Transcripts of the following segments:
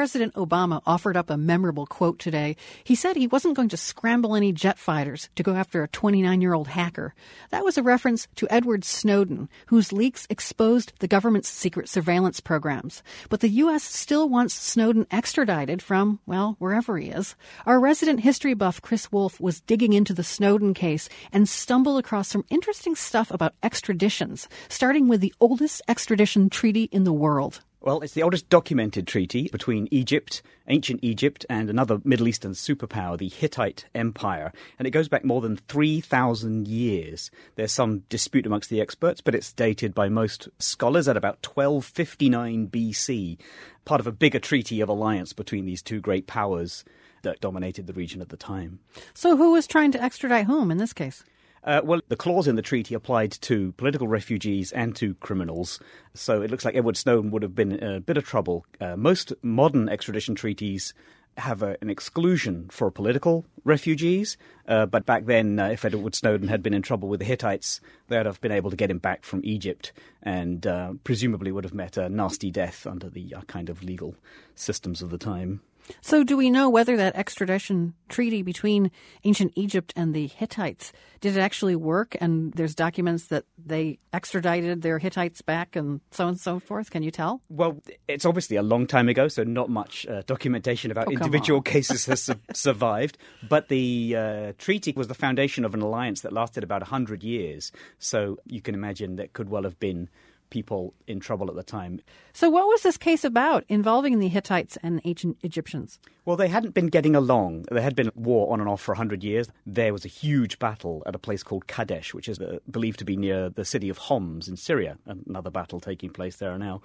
President Obama offered up a memorable quote today. He said he wasn't going to scramble any jet fighters to go after a 29 year old hacker. That was a reference to Edward Snowden, whose leaks exposed the government's secret surveillance programs. But the U.S. still wants Snowden extradited from, well, wherever he is. Our resident history buff, Chris Woolf, was digging into the Snowden case and stumbled across some interesting stuff about extraditions, starting with the oldest extradition treaty in the world. Well, it's the oldest documented treaty between Egypt, ancient Egypt, and another Middle Eastern superpower, the Hittite Empire. And it goes back more than 3,000 years. There's some dispute amongst the experts, but it's dated by most scholars at about 1259 BC, part of a bigger treaty of alliance between these two great powers that dominated the region at the time. So, who was trying to extradite whom in this case? Uh, well, the clause in the treaty applied to political refugees and to criminals. So it looks like Edward Snowden would have been in a bit of trouble. Uh, most modern extradition treaties have a, an exclusion for political refugees. Uh, but back then, uh, if Edward Snowden had been in trouble with the Hittites, they'd have been able to get him back from Egypt and uh, presumably would have met a nasty death under the uh, kind of legal systems of the time. So, do we know whether that extradition treaty between ancient Egypt and the Hittites did it actually work? And there's documents that they extradited their Hittites back, and so on and so forth. Can you tell? Well, it's obviously a long time ago, so not much uh, documentation about oh, individual cases has su- survived. But the uh, treaty was the foundation of an alliance that lasted about hundred years. So you can imagine that could well have been people in trouble at the time. So, what was this case about involving the Hittites and ancient Egyptians? Well, they hadn't been getting along. There had been war on and off for 100 years. There was a huge battle at a place called Kadesh, which is uh, believed to be near the city of Homs in Syria. Another battle taking place there now,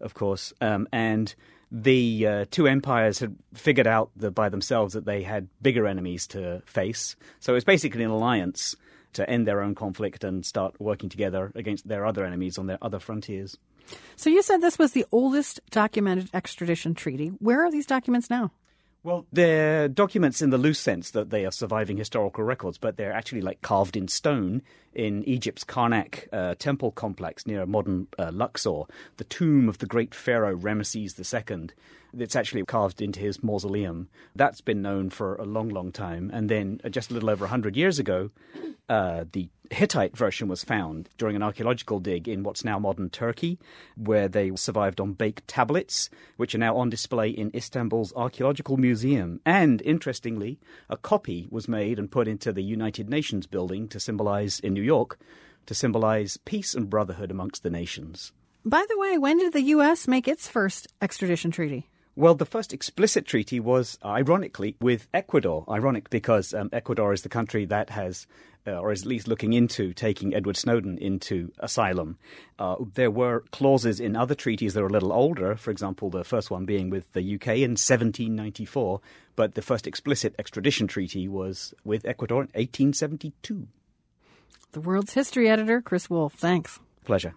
of course. Um, and the uh, two empires had figured out the, by themselves that they had bigger enemies to face. So it was basically an alliance to end their own conflict and start working together against their other enemies on their other frontiers. So you said this was the oldest documented extradition treaty. Where are these documents now? Well, they're documents in the loose sense that they are surviving historical records, but they're actually like carved in stone in Egypt's Karnak uh, temple complex near modern uh, Luxor, the tomb of the great pharaoh Ramesses II. It's actually carved into his mausoleum. That's been known for a long, long time. And then uh, just a little over 100 years ago, uh, the Hittite version was found during an archaeological dig in what's now modern Turkey, where they survived on baked tablets, which are now on display in Istanbul's Archaeological Museum. And interestingly, a copy was made and put into the United Nations building to symbolize, in New York, to symbolize peace and brotherhood amongst the nations. By the way, when did the U.S. make its first extradition treaty? Well, the first explicit treaty was, ironically, with Ecuador. Ironic because um, Ecuador is the country that has, uh, or is at least looking into taking Edward Snowden into asylum. Uh, there were clauses in other treaties that are a little older, for example, the first one being with the UK in 1794, but the first explicit extradition treaty was with Ecuador in 1872. The world's history editor, Chris Woolf. Thanks. Pleasure.